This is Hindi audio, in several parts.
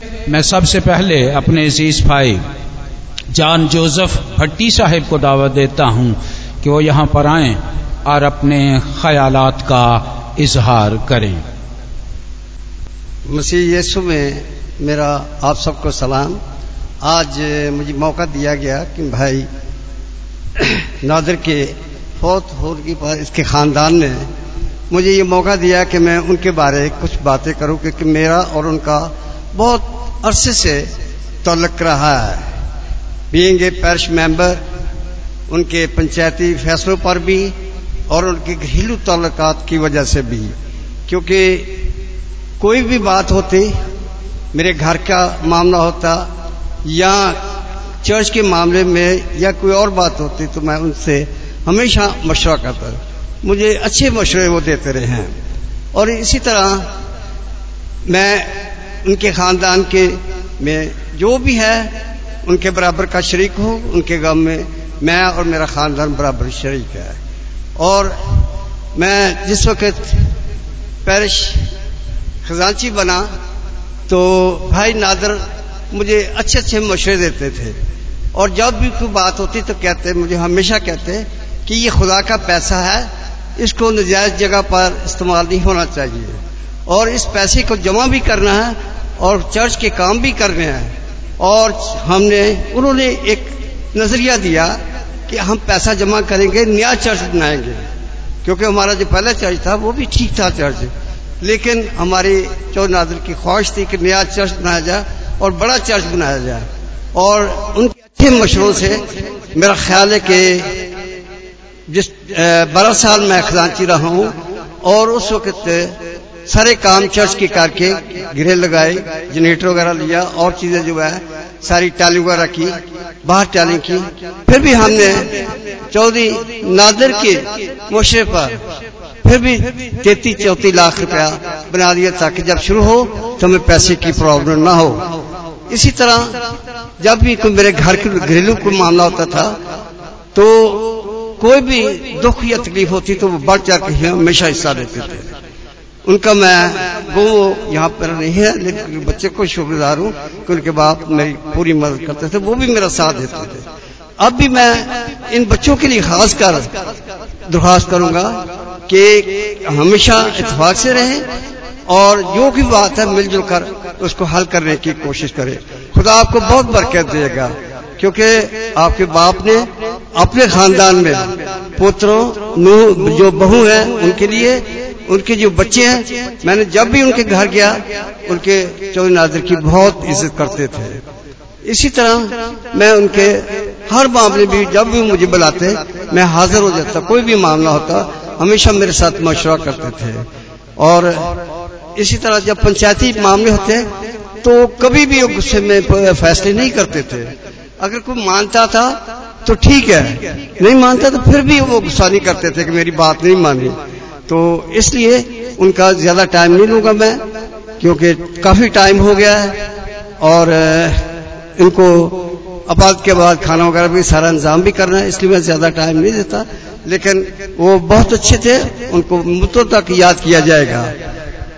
मैं सबसे पहले अपने अज़ीज़ भाई, जान जोसेफ भट्टी साहिब को दावत देता हूँ कि वो यहाँ पर आए और अपने ख्यालात का इजहार करें। मसीह यीशु में मेरा आप सबको सलाम। आज मुझे मौका दिया गया कि भाई नादर के फौत होने पर इसके ख़ानदान ने मुझे ये मौका दिया कि मैं उनके बारे कुछ बातें करूँ, क्योंकि मेरा और उनका बहुत अरसे से तल्लक रहा है। बीइंग ए पैरिश मेंबर उनके पंचायती फैसलों पर भी और उनके घरेलू ताल्लुकात की वजह से भी। क्योंकि कोई भी बात होती, मेरे घर का मामला होता या चर्च के मामले में या कोई और बात होती तो मैं उनसे हमेशा मशवरा करता मुझे अच्छे मशवरे वो देते रहे हैं। और इसी तरह मैं उनके खानदान के में जो भी है, उनके बराबर का शरीक हूँ, उनके गम में मैं और मेरा खानदान बराबर शरीक है। और मैं जिस वक्त पैरिश खजांची बना तो भाई नादर मुझे अच्छे अच्छे मशवरे देते थे। और जब भी कोई बात होती तो कहते, मुझे हमेशा कहते कि ये खुदा का पैसा है, इसको नजायज जगह पर इस्तेमाल नहीं होना चाहिए। और इस पैसे को जमा भी करना है और चर्च के काम भी कर रहे हैं। और हमने, उन्होंने एक नज़रिया दिया कि हम पैसा जमा करेंगे, नया चर्च बनाएँगे। क्योंकि हमारा जो पहला चर्च था, वो भी ठीक था चर्च। लेकिन हमारी चौधरी नादर की ख्वाहिश थी कि नया चर्च बनाया जाए और बड़ा चर्च बनाया जाए। और उनके अच्छे मशरों से मेरा ख्याल है कि जिस बारह साल मैं खजांची रहा हूँ। और उस वक्त सारे काम चर्च के करके गिरे लगाए जनरेटर वगैरह लिया, और चीज़ें जो है, सारी टाली वगैरह की, बाहर टाली की। फिर भी हमने चौधरी नादर के मुशरे पर फिर भी तैतीस चौतीस लाख रुपया बना दिया ताकि जब शुरू हो तो हमें पैसे की प्रॉब्लम ना हो। इसी तरह जब भी कोई मेरे घर के घरेलू को मामला होता था तो कोई भी दुख या तकलीफ़ होती तो वो बढ़ चढ़ के हमेशा हिस्सा लेते थे। उनका मैं, वो यहाँ पर नहीं है, लेकिन बच्चे को शुक्रगुजार हूँ कि उनके बाप मेरी पूरी मदद करते थे, वो भी मेरा साथ देते थे। अब भी मैं इन बच्चों के लिए खास कर दरख्वास्त करूँगा कि हमेशा इतफाक से रहें और जो भी बात है मिलजुल कर उसको हल करने की कोशिश करें। खुदा आपको बहुत बरकत देगा, क्योंकि आपके बाप ने अपने खानदान में पुत्रों जो बहू है, उनके लिए उनके जो बच्चे हैं, मैंने जब भी उनके घर गया, उनके चौधरी नादर की बहुत इज़्ज़त करते थे। इसी तरह मैं उनके हर मामले भी जब भी मुझे बुलाते, मैं हाजिर हो जाता, कोई भी मामला होता, हमेशा मेरे साथ मशवरा करते थे। और इसी तरह जब पंचायती मामले होते तो कभी भी गुस्से में फैसले नहीं करते थे। अगर कोई मानता था तो ठीक है, नहीं मानता तो फिर भी वो गुस्सा नहीं करते थे कि मेरी बात नहीं मानी। तो इसलिए उनका ज़्यादा टाइम नहीं लूँगा मैं, क्योंकि काफ़ी टाइम हो गया है और इनको अबाद के बाद खाना वगैरह भी सारा इंतज़ाम भी करना है, इसलिए मैं ज़्यादा टाइम नहीं देता। लेकिन वो बहुत अच्छे थे, उनको मुद्दों तक याद किया जाएगा।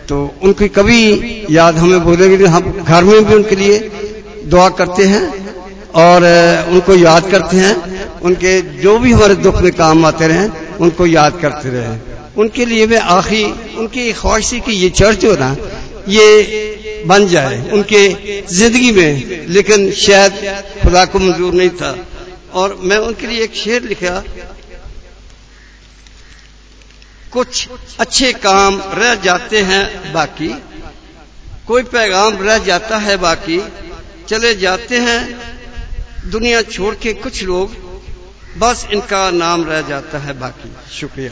तो उनकी कभी याद हमें भूलेगी हम घर में भी उनके लिए दुआ करते हैं और उनको याद करते हैं। उनके जो भी हमारे दुख में काम आते रहे, उनको याद करते रहे। उनके लिए वे आखिरी, उनकी ख्वाहिशी की ये चर्च हो ना, ये बन जाए उनके ज़िंदगी में। लेकिन शायद खुदा को मंजूर नहीं था। और मैं उनके लिए एक शेर लिखा, कुछ अच्छे काम रह जाते हैं बाकी, कोई पैगाम रह जाता है बाकी, चले जाते हैं, दुनिया छोड़ के कुछ लोग, बस इनका नाम रह जाता है बाकी। शुक्रिया।